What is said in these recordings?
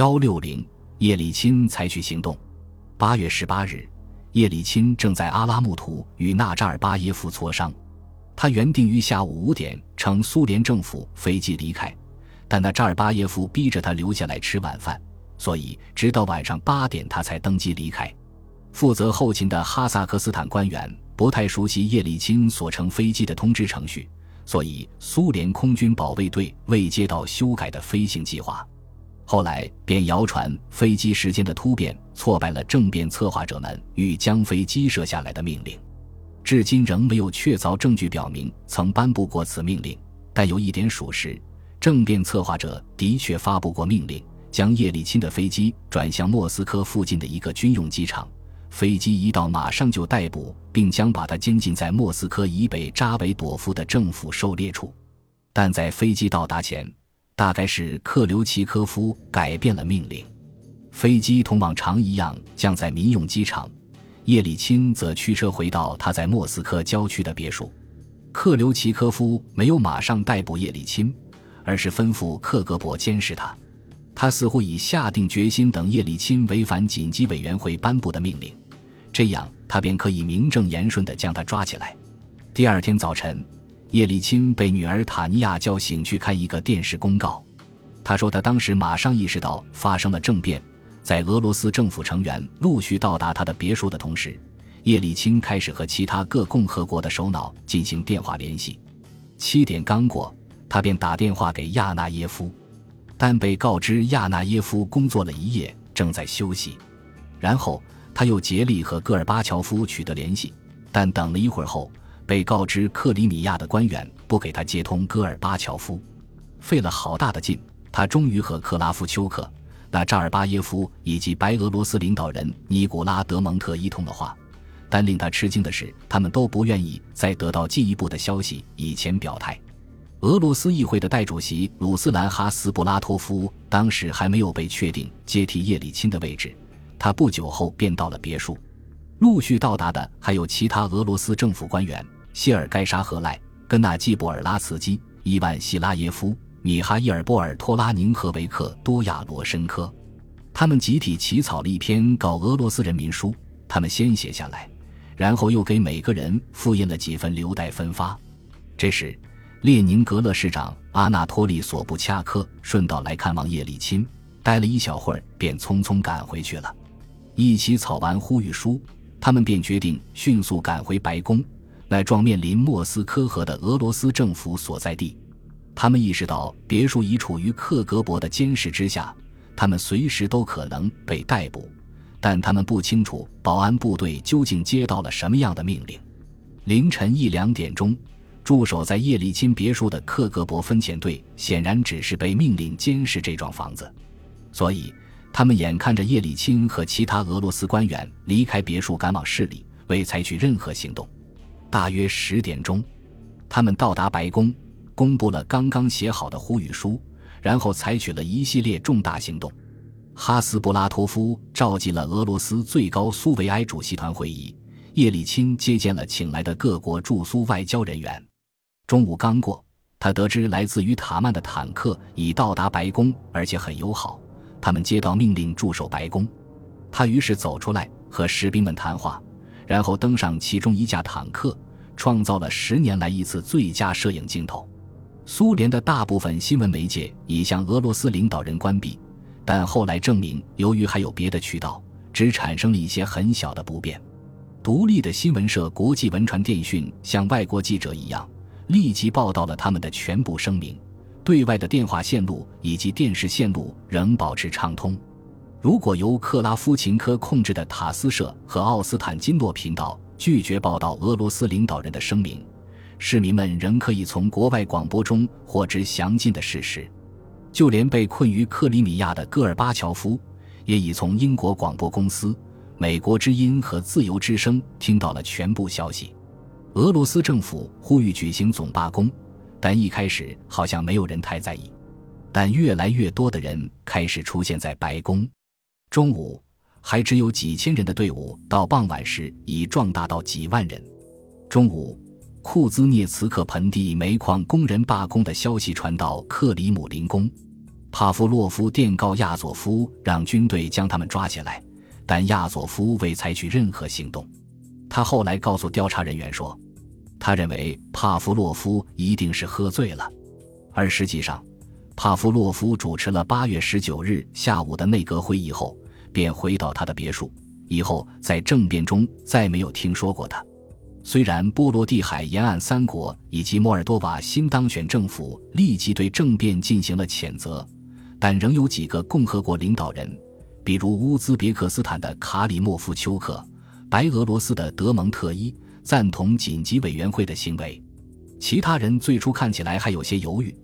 幺六零，叶利钦采取行动。八月十八日，叶利钦正在阿拉木图与纳扎尔巴耶夫磋商。他原定于下午五点乘苏联政府飞机离开，但纳扎尔巴耶夫逼着他留下来吃晚饭，所以直到晚上八点他才登机离开。负责后勤的哈萨克斯坦官员不太熟悉叶利钦所乘飞机的通知程序，所以苏联空军保卫队未接到修改的飞行计划。后来便谣传飞机时间的突变挫败了政变策划者们欲将飞机射下来的命令，至今仍没有确凿证据表明曾颁布过此命令。但有一点属实：政变策划者的确发布过命令，将叶利钦的飞机转向莫斯科附近的一个军用机场。飞机一到，马上就逮捕，并将把他监禁在莫斯科以北扎维朵夫的政府狩猎处。但在飞机到达前。大概是克留奇科夫改变了命令，飞机同往常一样降在民用机场，叶利钦则驱车回到他在莫斯科郊区的别墅。克留奇科夫没有马上逮捕叶利钦，而是吩咐克格勃监视他。他似乎已下定决心，等叶利钦违反紧急委员会颁布的命令，这样他便可以名正言顺地将他抓起来。第二天早晨。叶利钦被女儿塔尼亚叫醒去看一个电视公告。他说，他当时马上意识到发生了政变，在俄罗斯政府成员陆续到达他的别墅的同时，叶利钦开始和其他各共和国的首脑进行电话联系。七点刚过，他便打电话给亚纳耶夫，但被告知亚纳耶夫工作了一夜，正在休息。然后他又竭力和戈尔巴乔夫取得联系，但等了一会儿后。被告知克里米亚的官员不给他接通戈尔巴乔夫，费了好大的劲，他终于和克拉夫丘克、那扎尔巴耶夫以及白俄罗斯领导人尼古拉德蒙特一通了话。但令他吃惊的是，他们都不愿意在得到进一步的消息以前表态。俄罗斯议会的代主席鲁斯兰哈斯布拉托夫当时还没有被确定接替叶利钦的位置，他不久后便到了别墅。陆续到达的还有其他俄罗斯政府官员。谢尔盖·沙赫赖、根纳季·布尔拉茨基、伊万·希拉耶夫、米哈伊尔·波尔托拉宁和维克多亚·罗申科，他们集体起草了一篇告俄罗斯人民书。他们先写下来，然后又给每个人复印了几份，留待分发。这时，列宁格勒市长阿纳托利·索布恰克顺道来看望叶利钦，待了一小会儿，便匆匆赶回去了。一起草完呼吁书，他们便决定迅速赶回白宫。那幢面临莫斯科河的俄罗斯政府所在地，他们意识到别墅已处于克格勃的监视之下，他们随时都可能被逮捕，但他们不清楚保安部队究竟接到了什么样的命令。凌晨一两点钟，驻守在叶利钦别墅的克格勃分遣队显然只是被命令监视这幢房子，所以他们眼看着叶利钦和其他俄罗斯官员离开别墅赶往市里，未采取任何行动。大约十点钟，他们到达白宫，公布了刚刚写好的呼吁书，然后采取了一系列重大行动。哈斯布拉托夫召集了俄罗斯最高苏维埃主席团会议，叶利钦接见了请来的各国驻苏外交人员。中午刚过，他得知来自于塔曼的坦克已到达白宫，而且很友好。他们接到命令驻守白宫，他于是走出来和士兵们谈话。然后登上其中一架坦克，创造了十年来一次最佳摄影镜头。苏联的大部分新闻媒介已向俄罗斯领导人关闭，但后来证明，由于还有别的渠道，只产生了一些很小的不便。独立的新闻社国际文传电讯像外国记者一样，立即报道了他们的全部声明。对外的电话线路以及电视线路仍保持畅通。如果由克拉夫琴科控制的塔斯社和奥斯坦金诺频道拒绝报道俄罗斯领导人的声明，市民们仍可以从国外广播中获知详尽的事实。就连被困于克里米亚的戈尔巴乔夫，也已从英国广播公司、美国之音和自由之声听到了全部消息。俄罗斯政府呼吁举行总罢工，但一开始好像没有人太在意，但越来越多的人开始出现在白宫。中午还只有几千人的队伍，到傍晚时已壮大到几万人。中午，库兹涅茨克盆地煤矿工人罢工的消息传到克里姆林宫，帕夫洛夫电告亚佐夫，让军队将他们抓起来，但亚佐夫未采取任何行动。他后来告诉调查人员说，他认为帕夫洛夫一定是喝醉了，而实际上，帕夫洛夫主持了八月十九日下午的内阁会议后，便回到他的别墅，以后在政变中再没有听说过他。虽然波罗的海沿岸三国以及摩尔多瓦新当选政府立即对政变进行了谴责。但仍有几个共和国领导人，比如乌兹别克斯坦的卡里莫夫丘克、白俄罗斯的德蒙特伊，赞同紧急委员会的行为。其他人最初看起来还有些犹豫，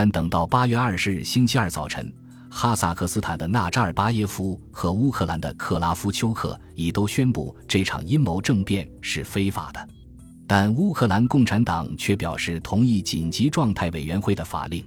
但等到八月二十日星期二早晨，哈萨克斯坦的纳扎尔巴耶夫和乌克兰的克拉夫丘克已都宣布这场阴谋政变是非法的，但乌克兰共产党却表示同意紧急状态委员会的法令。